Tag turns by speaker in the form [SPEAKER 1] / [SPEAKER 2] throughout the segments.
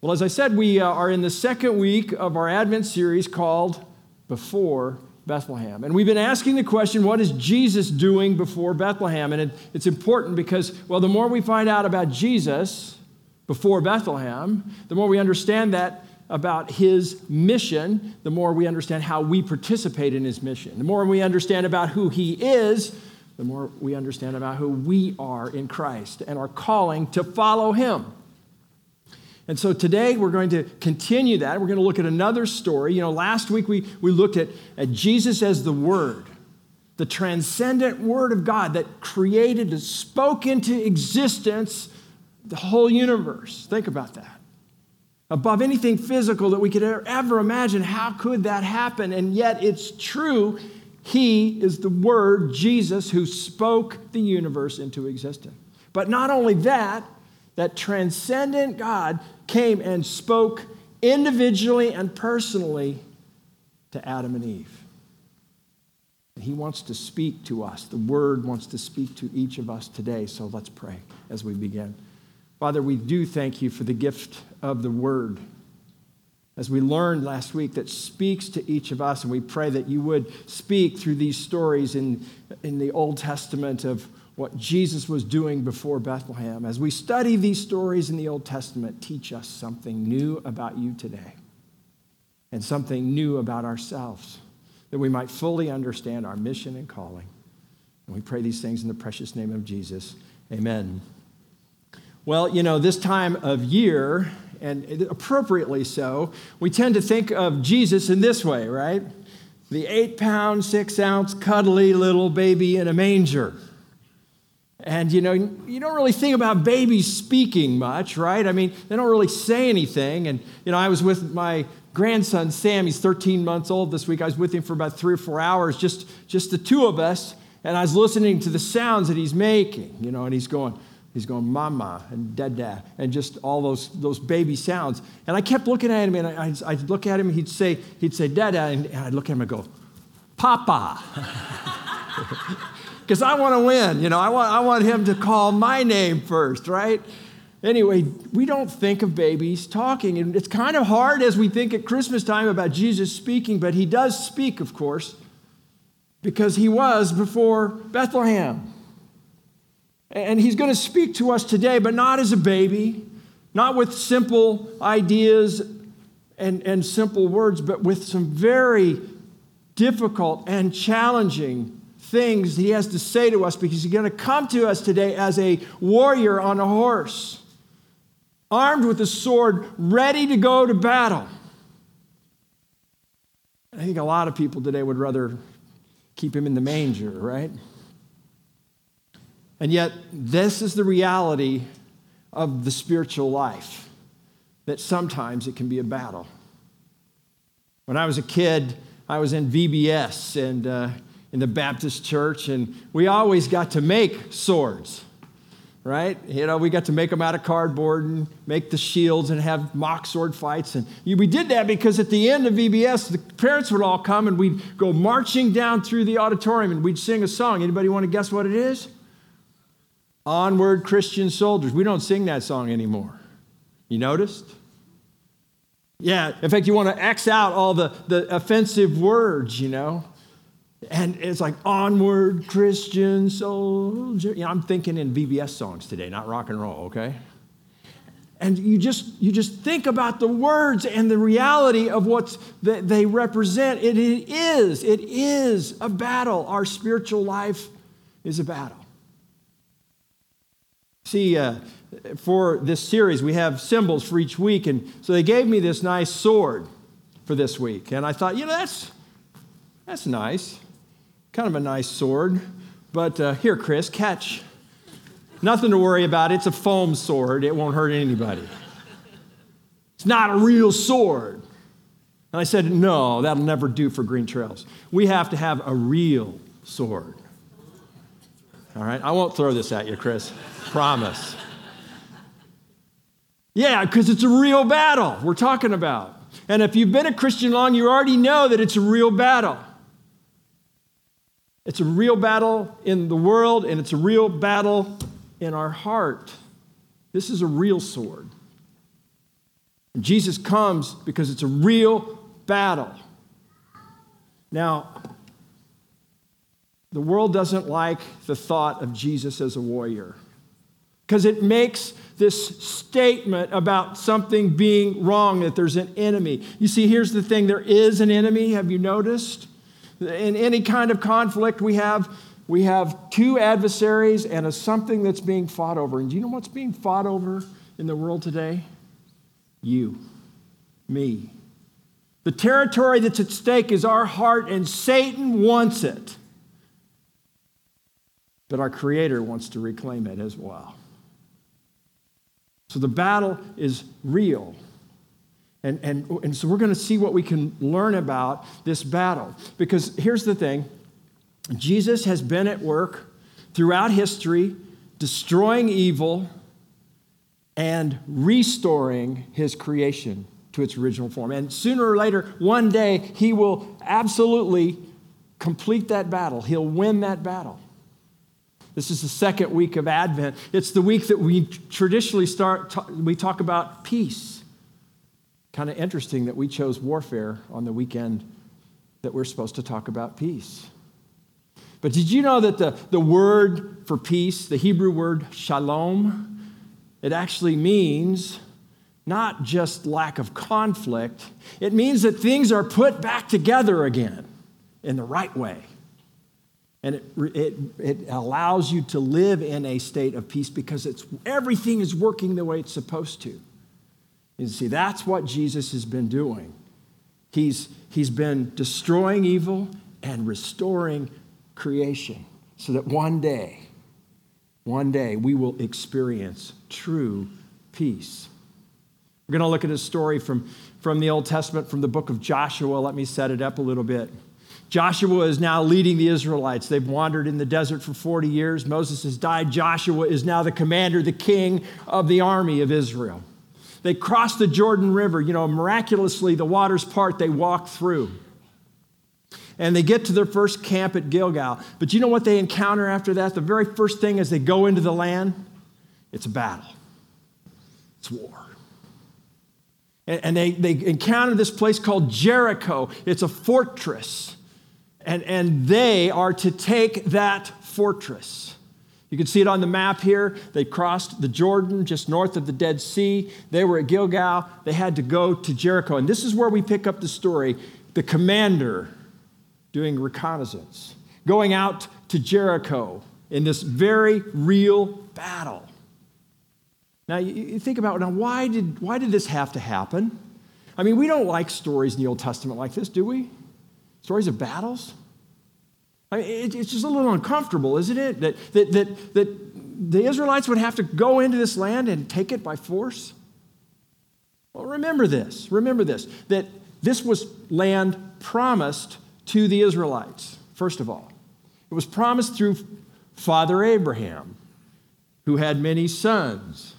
[SPEAKER 1] Well, as I said, we uh, are in the second week of our Advent series called Before Bethlehem. And we've been asking the question what is Jesus doing before Bethlehem? And it, it's important because, well, the more we find out about Jesus before Bethlehem, the more we understand that about his mission, the more we understand how we participate in his mission. The more we understand about who he is, the more we understand about who we are in Christ and our calling to follow him. And so today we're going to continue that. We're going to look at another story. You know, last week we, we looked at, at Jesus as the Word, the transcendent Word of God that created and spoke into existence the whole universe. Think about that. Above anything physical that we could ever imagine, how could that happen? And yet it's true. He is the Word, Jesus, who spoke the universe into existence. But not only that, that transcendent God came and spoke individually and personally to Adam and Eve. And he wants to speak to us. The word wants to speak to each of us today. So let's pray as we begin. Father, we do thank you for the gift of the word. As we learned last week, that speaks to each of us, and we pray that you would speak through these stories in, in the Old Testament of what Jesus was doing before Bethlehem. As we study these stories in the Old Testament, teach us something new about you today and something new about ourselves that we might fully understand our mission and calling. And we pray these things in the precious name of Jesus. Amen. Well, you know, this time of year, and appropriately so, we tend to think of Jesus in this way, right? The eight pound, six ounce, cuddly little baby in a manger. And you know, you don't really think about babies speaking much, right? I mean, they don't really say anything. And you know, I was with my grandson Sam, he's 13 months old this week. I was with him for about three or four hours, just, just the two of us, and I was listening to the sounds that he's making, you know, and he's going, he's going, mama and dada, and just all those, those baby sounds. And I kept looking at him, and I, I'd look at him, he'd say, he'd say dada, and I'd look at him and go, Papa. because I want to win. You know, I want, I want him to call my name first, right? Anyway, we don't think of babies talking. And it's kind of hard as we think at Christmas time about Jesus speaking, but he does speak, of course, because he was before Bethlehem. And he's going to speak to us today, but not as a baby, not with simple ideas and, and simple words, but with some very difficult and challenging things he has to say to us because he's going to come to us today as a warrior on a horse, armed with a sword, ready to go to battle. I think a lot of people today would rather keep him in the manger, right? And yet, this is the reality of the spiritual life that sometimes it can be a battle. When I was a kid, I was in VBS, and uh, in the Baptist church, and we always got to make swords, right? You know, we got to make them out of cardboard and make the shields and have mock sword fights. And we did that because at the end of VBS, the parents would all come and we'd go marching down through the auditorium and we'd sing a song. Anybody want to guess what it is? Onward, Christian Soldiers. We don't sing that song anymore. You noticed? Yeah, in fact, you want to X out all the, the offensive words, you know? And it's like onward, Christian soldier. You know, I'm thinking in VBS songs today, not rock and roll, okay? And you just you just think about the words and the reality of what they represent. It is, it is a battle. Our spiritual life is a battle. See, uh, for this series, we have symbols for each week, and so they gave me this nice sword for this week, and I thought, you know, that's that's nice. Kind of a nice sword. But uh, here, Chris, catch. Nothing to worry about. It's a foam sword, it won't hurt anybody. It's not a real sword. And I said, No, that'll never do for Green Trails. We have to have a real sword. All right? I won't throw this at you, Chris. Promise. Yeah, because it's a real battle we're talking about. And if you've been a Christian long, you already know that it's a real battle. It's a real battle in the world, and it's a real battle in our heart. This is a real sword. And Jesus comes because it's a real battle. Now, the world doesn't like the thought of Jesus as a warrior because it makes this statement about something being wrong, that there's an enemy. You see, here's the thing there is an enemy. Have you noticed? In any kind of conflict, we have, we have two adversaries and a something that's being fought over. And do you know what's being fought over in the world today? You, me. The territory that's at stake is our heart, and Satan wants it. But our Creator wants to reclaim it as well. So the battle is real. And, and, and so we're going to see what we can learn about this battle. Because here's the thing Jesus has been at work throughout history, destroying evil and restoring his creation to its original form. And sooner or later, one day, he will absolutely complete that battle, he'll win that battle. This is the second week of Advent. It's the week that we traditionally start, we talk about peace. Kind of interesting that we chose warfare on the weekend that we're supposed to talk about peace. But did you know that the, the word for peace, the Hebrew word shalom, it actually means not just lack of conflict, it means that things are put back together again in the right way. And it, it, it allows you to live in a state of peace because it's, everything is working the way it's supposed to. You see, that's what Jesus has been doing. He's, he's been destroying evil and restoring creation so that one day, one day, we will experience true peace. We're going to look at a story from, from the Old Testament, from the book of Joshua. Let me set it up a little bit. Joshua is now leading the Israelites. They've wandered in the desert for 40 years. Moses has died. Joshua is now the commander, the king of the army of Israel. They cross the Jordan River. You know, miraculously, the waters part, they walk through. And they get to their first camp at Gilgal. But you know what they encounter after that? The very first thing as they go into the land, it's a battle, it's war. And, they, they encounter this place called Jericho, it's a fortress and, and they are to take that fortress. You can see it on the map here. They crossed the Jordan just north of the Dead Sea. They were at Gilgal. They had to go to Jericho. And this is where we pick up the story the commander doing reconnaissance, going out to Jericho in this very real battle. Now, you think about now, why did, why did this have to happen? I mean, we don't like stories in the Old Testament like this, do we? Stories of battles? I mean, it, it's just a little uncomfortable, isn't it? That, that, that, that the Israelites would have to go into this land and take it by force? Well, remember this. Remember this that this was land promised to the Israelites, first of all. It was promised through Father Abraham, who had many sons.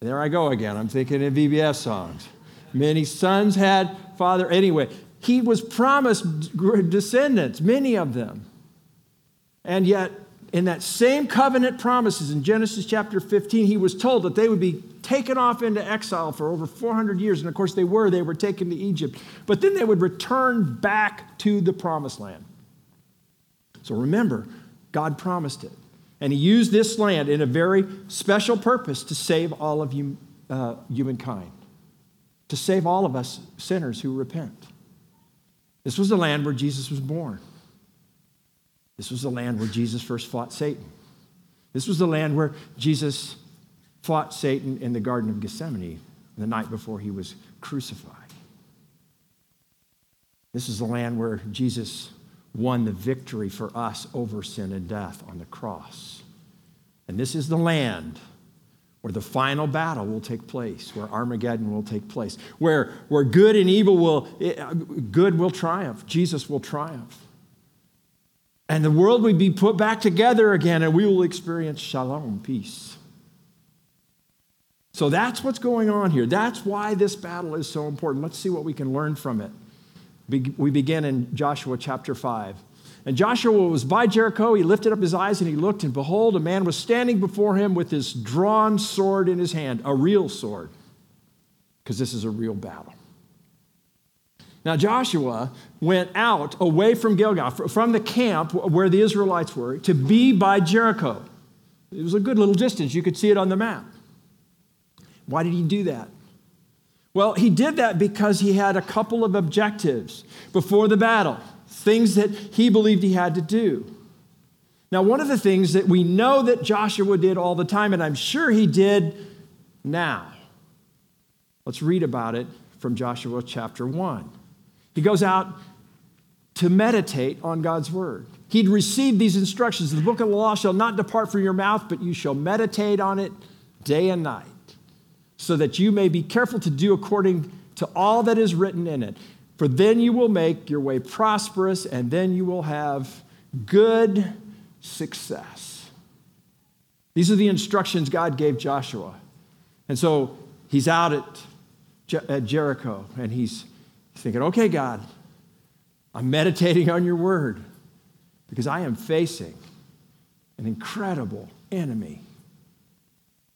[SPEAKER 1] There I go again. I'm thinking of VBS songs. Many sons had Father. Anyway, he was promised descendants, many of them. And yet, in that same covenant promises in Genesis chapter 15, he was told that they would be taken off into exile for over 400 years. And of course, they were. They were taken to Egypt. But then they would return back to the promised land. So remember, God promised it. And he used this land in a very special purpose to save all of you, uh, humankind, to save all of us sinners who repent. This was the land where Jesus was born. This was the land where Jesus first fought Satan. This was the land where Jesus fought Satan in the Garden of Gethsemane the night before he was crucified. This is the land where Jesus won the victory for us over sin and death on the cross. And this is the land where the final battle will take place, where Armageddon will take place, where, where good and evil will, eh, good will triumph, Jesus will triumph. And the world will be put back together again, and we will experience shalom, peace. So that's what's going on here. That's why this battle is so important. Let's see what we can learn from it. We begin in Joshua chapter 5. And Joshua was by Jericho. He lifted up his eyes and he looked, and behold, a man was standing before him with his drawn sword in his hand, a real sword. because this is a real battle. Now, Joshua went out away from Gilgal, from the camp where the Israelites were, to be by Jericho. It was a good little distance. You could see it on the map. Why did he do that? Well, he did that because he had a couple of objectives before the battle, things that he believed he had to do. Now, one of the things that we know that Joshua did all the time, and I'm sure he did now, let's read about it from Joshua chapter 1. He goes out to meditate on God's word. He'd received these instructions The book of the law shall not depart from your mouth, but you shall meditate on it day and night, so that you may be careful to do according to all that is written in it. For then you will make your way prosperous, and then you will have good success. These are the instructions God gave Joshua. And so he's out at, at Jericho and he's thinking, okay, God, I'm meditating on your word because I am facing an incredible enemy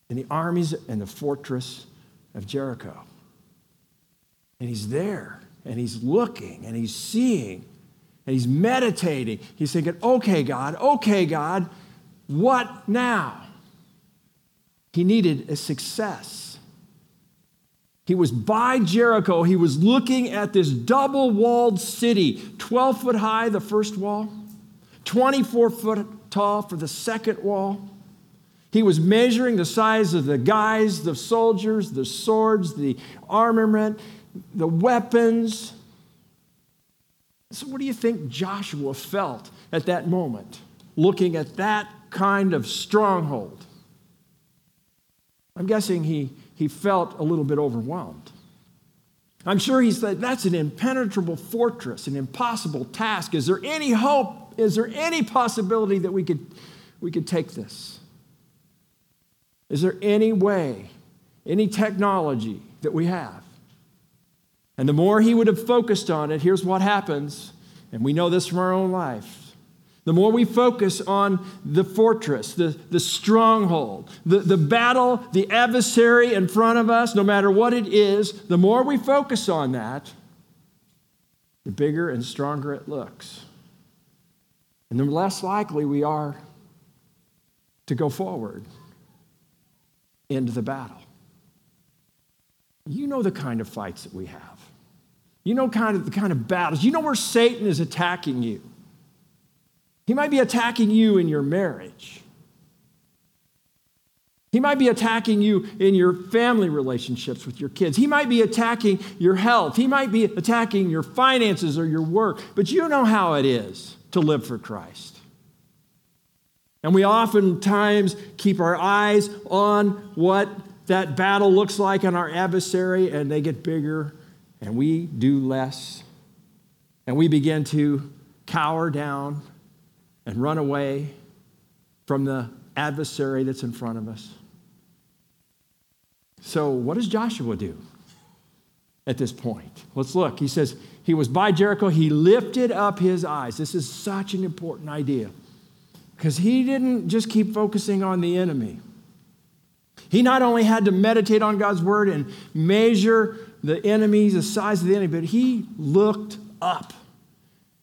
[SPEAKER 1] in the armies and the fortress of Jericho. And he's there and he's looking and he's seeing and he's meditating. He's thinking, okay, God, okay, God, what now? He needed a success. He was by Jericho. He was looking at this double walled city, 12 foot high, the first wall, 24 foot tall for the second wall. He was measuring the size of the guys, the soldiers, the swords, the armament, the weapons. So, what do you think Joshua felt at that moment, looking at that kind of stronghold? I'm guessing he, he felt a little bit overwhelmed. I'm sure he said, That's an impenetrable fortress, an impossible task. Is there any hope? Is there any possibility that we could, we could take this? Is there any way, any technology that we have? And the more he would have focused on it, here's what happens, and we know this from our own life. The more we focus on the fortress, the, the stronghold, the, the battle, the adversary in front of us, no matter what it is, the more we focus on that, the bigger and stronger it looks. And the less likely we are to go forward into the battle. You know the kind of fights that we have. You know kind of the kind of battles. You know where Satan is attacking you. He might be attacking you in your marriage. He might be attacking you in your family relationships with your kids. He might be attacking your health. He might be attacking your finances or your work. But you know how it is to live for Christ. And we oftentimes keep our eyes on what that battle looks like on our adversary, and they get bigger, and we do less. And we begin to cower down and run away from the adversary that's in front of us. So, what does Joshua do at this point? Let's look. He says, He was by Jericho, he lifted up his eyes. This is such an important idea because he didn't just keep focusing on the enemy. He not only had to meditate on God's word and measure the enemies, the size of the enemy, but he looked up.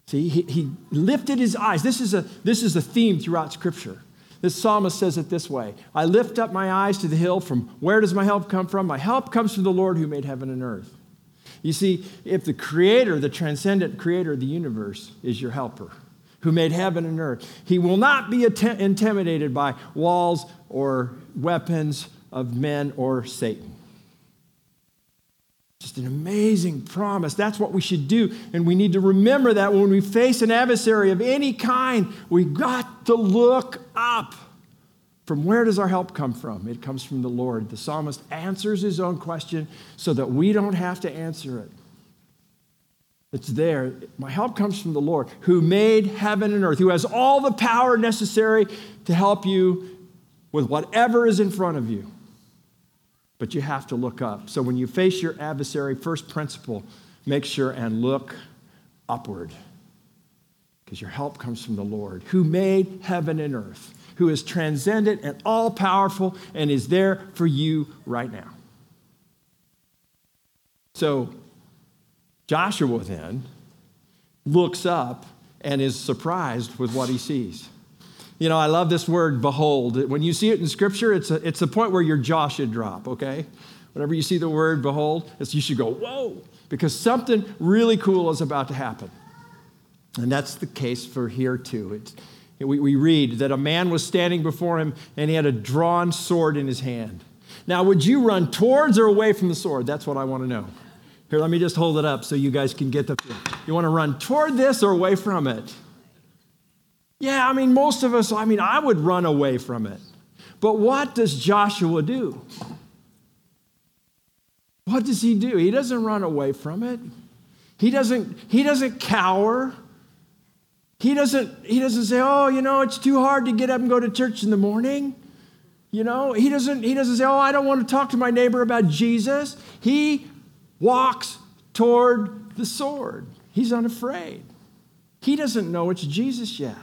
[SPEAKER 1] See, he, he lifted his eyes. This is, a, this is a theme throughout Scripture. This psalmist says it this way I lift up my eyes to the hill. From where does my help come from? My help comes from the Lord who made heaven and earth. You see, if the creator, the transcendent creator of the universe, is your helper, who made heaven and earth, he will not be intimidated by walls or weapons of men or Satan. Just an amazing promise. That's what we should do. And we need to remember that when we face an adversary of any kind, we got to look up. From where does our help come from? It comes from the Lord. The psalmist answers his own question so that we don't have to answer it. It's there. My help comes from the Lord who made heaven and earth, who has all the power necessary to help you with whatever is in front of you but you have to look up. So when you face your adversary, first principle, make sure and look upward. Because your help comes from the Lord, who made heaven and earth, who is transcendent and all powerful and is there for you right now. So Joshua then looks up and is surprised with what he sees. You know, I love this word, behold. When you see it in Scripture, it's, a, it's the point where your jaw should drop, okay? Whenever you see the word behold, you should go, whoa, because something really cool is about to happen. And that's the case for here, too. It's, we, we read that a man was standing before him and he had a drawn sword in his hand. Now, would you run towards or away from the sword? That's what I want to know. Here, let me just hold it up so you guys can get the. You want to run toward this or away from it? Yeah, I mean, most of us, I mean, I would run away from it. But what does Joshua do? What does he do? He doesn't run away from it. He doesn't, he doesn't cower. He doesn't, he doesn't say, oh, you know, it's too hard to get up and go to church in the morning. You know, he doesn't, he doesn't say, oh, I don't want to talk to my neighbor about Jesus. He walks toward the sword. He's unafraid. He doesn't know it's Jesus yet.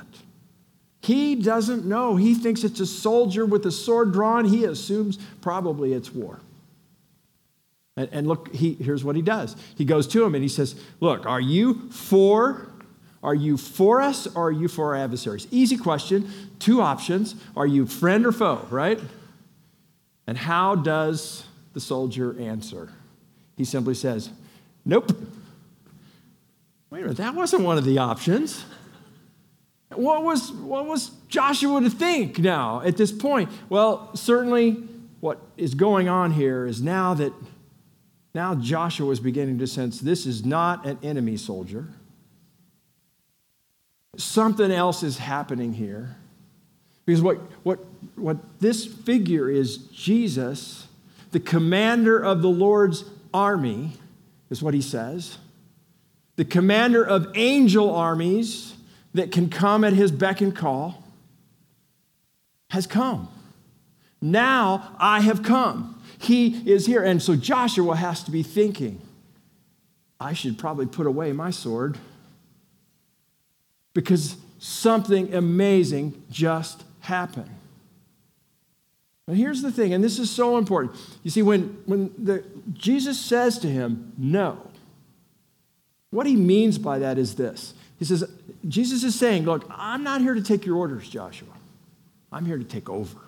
[SPEAKER 1] He doesn't know. He thinks it's a soldier with a sword drawn. He assumes probably it's war. And, and look, he, here's what he does. He goes to him and he says, Look, are you for are you for us or are you for our adversaries? Easy question. Two options. Are you friend or foe, right? And how does the soldier answer? He simply says, Nope. Wait a minute, that wasn't one of the options. What was, what was Joshua to think now at this point? Well, certainly what is going on here is now that now Joshua is beginning to sense this is not an enemy soldier. Something else is happening here. Because what, what, what this figure is Jesus, the commander of the Lord's army, is what he says. The commander of angel armies that can come at his beck and call has come. Now I have come. He is here. And so Joshua has to be thinking, I should probably put away my sword because something amazing just happened. And here's the thing, and this is so important. You see, when, when the, Jesus says to him, no, what he means by that is this. He says, Jesus is saying, Look, I'm not here to take your orders, Joshua. I'm here to take over.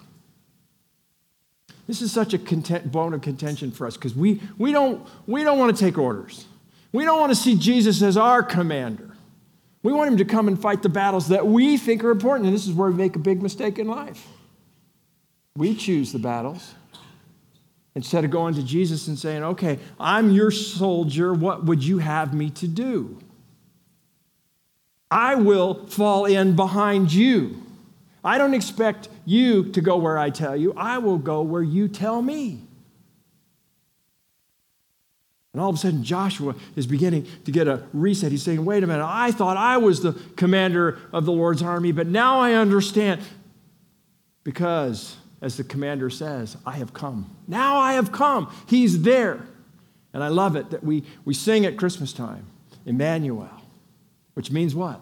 [SPEAKER 1] This is such a content, bone of contention for us because we, we, don't, we don't want to take orders. We don't want to see Jesus as our commander. We want him to come and fight the battles that we think are important. And this is where we make a big mistake in life. We choose the battles instead of going to Jesus and saying, okay, I'm your soldier. What would you have me to do? I will fall in behind you. I don't expect you to go where I tell you. I will go where you tell me. And all of a sudden, Joshua is beginning to get a reset. He's saying, Wait a minute, I thought I was the commander of the Lord's army, but now I understand. Because, as the commander says, I have come. Now I have come. He's there. And I love it that we, we sing at Christmas time, Emmanuel, which means what?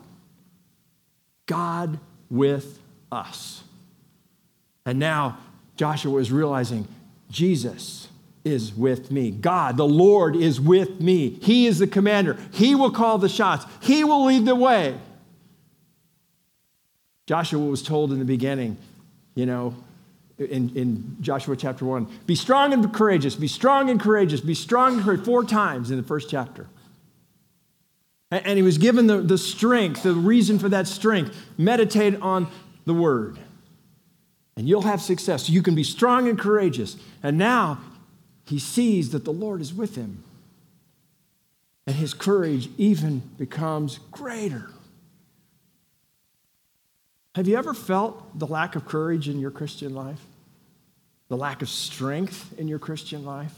[SPEAKER 1] God with us. And now Joshua is realizing Jesus is with me. God, the Lord, is with me. He is the commander. He will call the shots, He will lead the way. Joshua was told in the beginning, you know, in, in Joshua chapter 1, be strong and courageous, be strong and courageous, be strong and courageous, four times in the first chapter. And, he was given the, the strength, the reason for that strength. Meditate on the word. And you'll have success. You can be strong and courageous. And now he sees that the Lord is with him. And his courage even becomes greater. Have you ever felt the lack of courage in your Christian life? The lack of strength in your Christian life?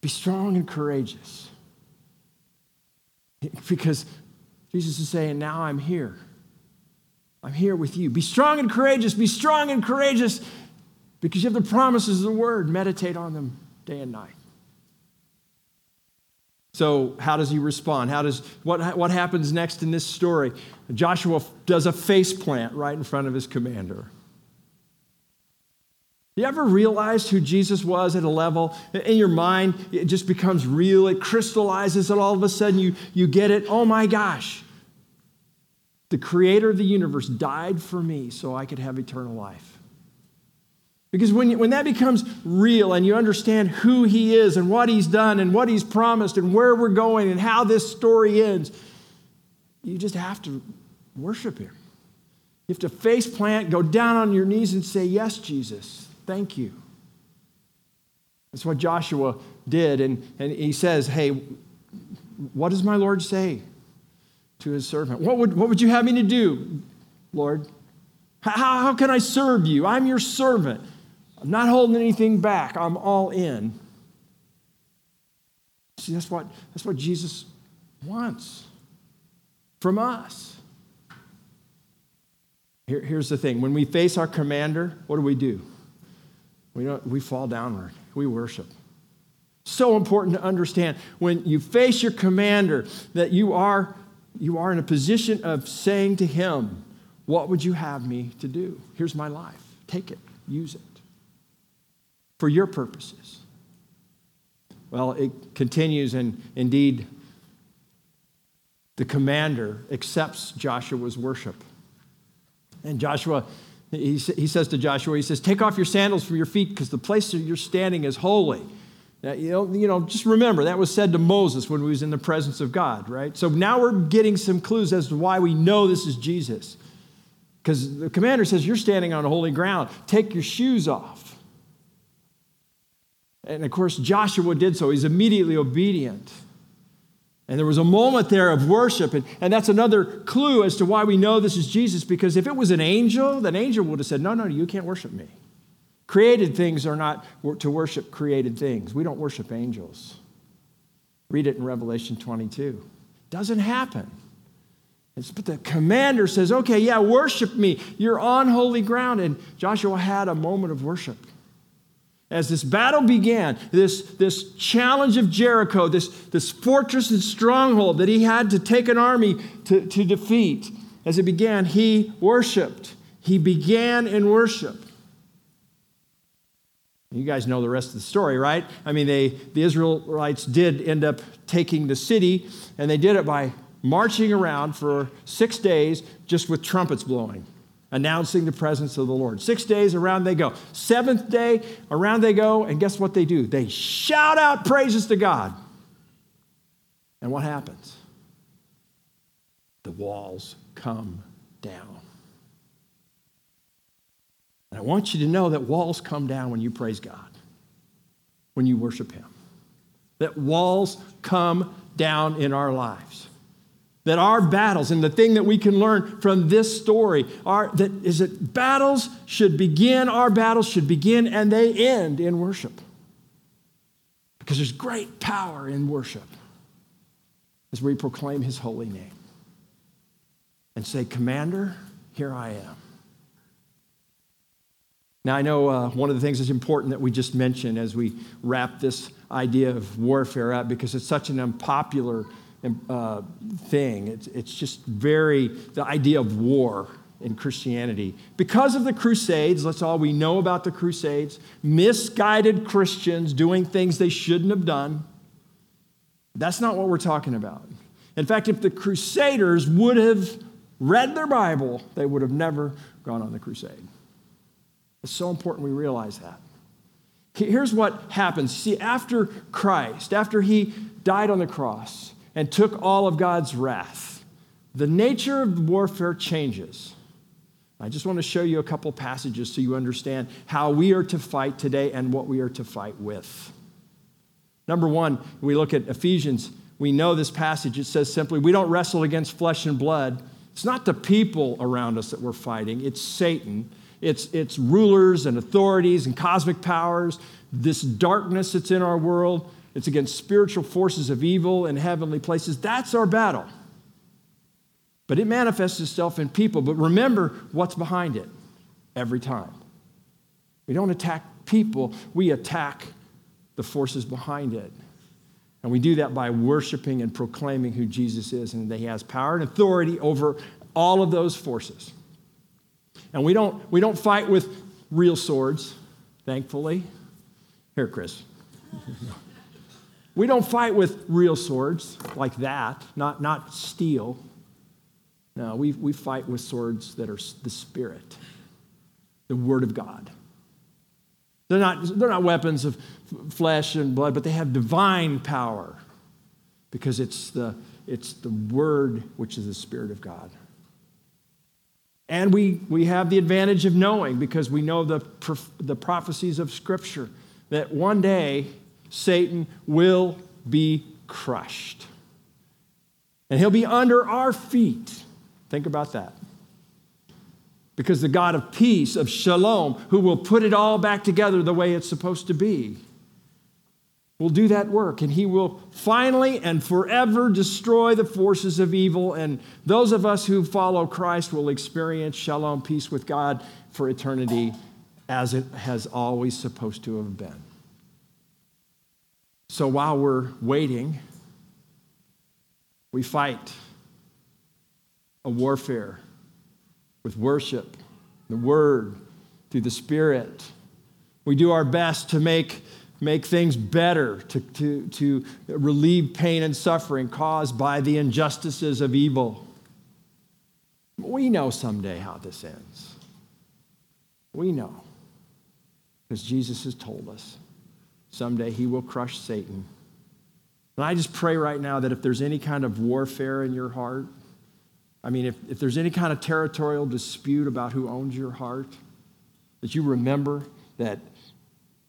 [SPEAKER 1] Be strong and courageous. Because Jesus is saying, Now I'm here. I'm here with you. Be strong and courageous. Be strong and courageous because you have the promises of the word. Meditate on them day and night. So, how does he respond? How does what, what happens next in this story? Joshua does a face plant right in front of his commander. You ever realized who Jesus was at a level in your mind? It just becomes real. It crystallizes, and all of a sudden you, you get it. Oh my gosh. The creator of the universe died for me so I could have eternal life. Because when, you, when that becomes real and you understand who he is and what he's done and what he's promised and where we're going and how this story ends, you just have to worship him. You have to face plant, go down on your knees and say, Yes, Jesus, thank you. That's what Joshua did. And, and he says, Hey, what does my Lord say to his servant? What would, what would you have me to do, Lord? How, how can I serve you? I'm your servant. I'm not holding anything back. I'm all in. See, that's what, that's what Jesus wants from us. Here, here's the thing when we face our commander, what do we do? We, don't, we fall downward, we worship. So important to understand when you face your commander that you are, you are in a position of saying to him, What would you have me to do? Here's my life. Take it, use it for your purposes. Well, it continues, and indeed, the commander accepts Joshua's worship. And Joshua, he, he says to Joshua, he says, Take off your sandals from your feet because the place you're standing is holy. Now, you, know, you know, just remember, that was said to Moses when he was in the presence of God, right? So now we're getting some clues as to why we know this is Jesus. Because the commander says, You're standing on holy ground. Take your shoes off. And of course, Joshua did so. He's immediately obedient. And there was a moment there of worship. And, and that's another clue as to why we know this is Jesus, because if it was an angel, that angel would have said, No, no, you can't worship me. Created things are not to worship created things. We don't worship angels. Read it in Revelation 22. Doesn't happen. It's, but the commander says, Okay, yeah, worship me. You're on holy ground. And Joshua had a moment of worship as this battle began, this, this challenge of Jericho, this, this fortress and stronghold that he had to take an army to, to defeat, as it began, he worshiped. He began in worship. You guys know the rest of the story, right? I mean, they, the Israelites did end up taking the city, and they did it by marching around for six days just with trumpets blowing announcing the presence of the Lord. Six days around they go. Seventh day, around they go, and guess what they do? They shout out praises to God. And what happens? The walls come down. And I want you to know that walls come down when you praise God, when you worship Him. That walls come down in our lives. That our battles, and the thing that we can learn from this story, are that is that battles should begin, our battles should begin and they end in worship. Because there's great power in worship as we proclaim his holy name and say, Commander, here I am. Now, I know uh, one of the things that's important that we just mentioned as we wrap this idea of warfare up because it's such an unpopular uh, thing. It's, it's just very, the idea of war in Christianity. Because of the Crusades, that's all we know about the Crusades, misguided Christians doing things they shouldn't have done. That's not what we're talking about. In fact, if the Crusaders would have read their Bible, they would have never gone on the crusade. It's so important we realize that. Here's what happens. See, after Christ, after he died on the cross, and took all of God's wrath. The nature of warfare changes. I just want to show you a couple passages so you understand how we are to fight today and what we are to fight with. Number one, we look at Ephesians. We know this passage. It says simply, We don't wrestle against flesh and blood. It's not the people around us that we're fighting, it's Satan. It's, it's rulers and authorities and cosmic powers, this darkness that's in our world. It's against spiritual forces of evil in heavenly places. That's our battle. But it manifests itself in people. But remember what's behind it every time. We don't attack people, we attack the forces behind it. And we do that by worshiping and proclaiming who Jesus is and that he has power and authority over all of those forces. And we don't, we don't fight with real swords. thankfully. Here, Chris. we don't fight with real swords like that, not, not steel. No, we, we fight with swords that are the Spirit, the Word of God. They're not, they're not weapons of flesh and blood, but they have divine power because it's the, it's the Word which is the Spirit of God. And we, we have the advantage of knowing because we know the, the prophecies of Scripture that one day Satan will be crushed. And he'll be under our feet. Think about that. Because the God of peace, of shalom, who will put it all back together the way it's supposed to be, will do that work. And he will finally and forever destroy the forces of evil. And those of us who follow Christ will experience shalom, peace with God for eternity as it has always supposed to have been. So while we're waiting, we fight a warfare with worship, the Word, through the Spirit. We do our best to make, make things better, to, to, to relieve pain and suffering caused by the injustices of evil. We know someday how this ends. We know. Because Jesus has told us someday he will crush Satan. And I just pray right now that if there's any kind of warfare in your heart, I mean, if, if there's any kind of territorial dispute about who owns your heart, that you remember that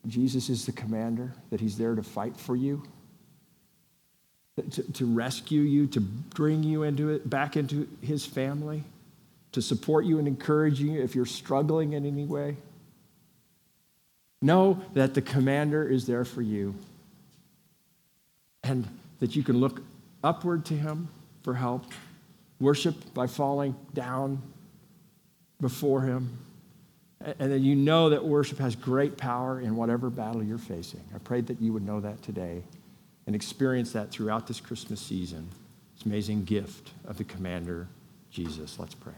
[SPEAKER 1] Jesus is the commander, that he's there to fight for you, to, to rescue you, to bring you into it, back into his family, to support you and encourage you if you're struggling in any way. Know that the commander is there for you and that you can look upward to him for help Worship by falling down before Him. And then you know that worship has great power in whatever battle you're facing. I prayed that you would know that today and experience that throughout this Christmas season. This amazing gift of the commander, Jesus. Let's pray.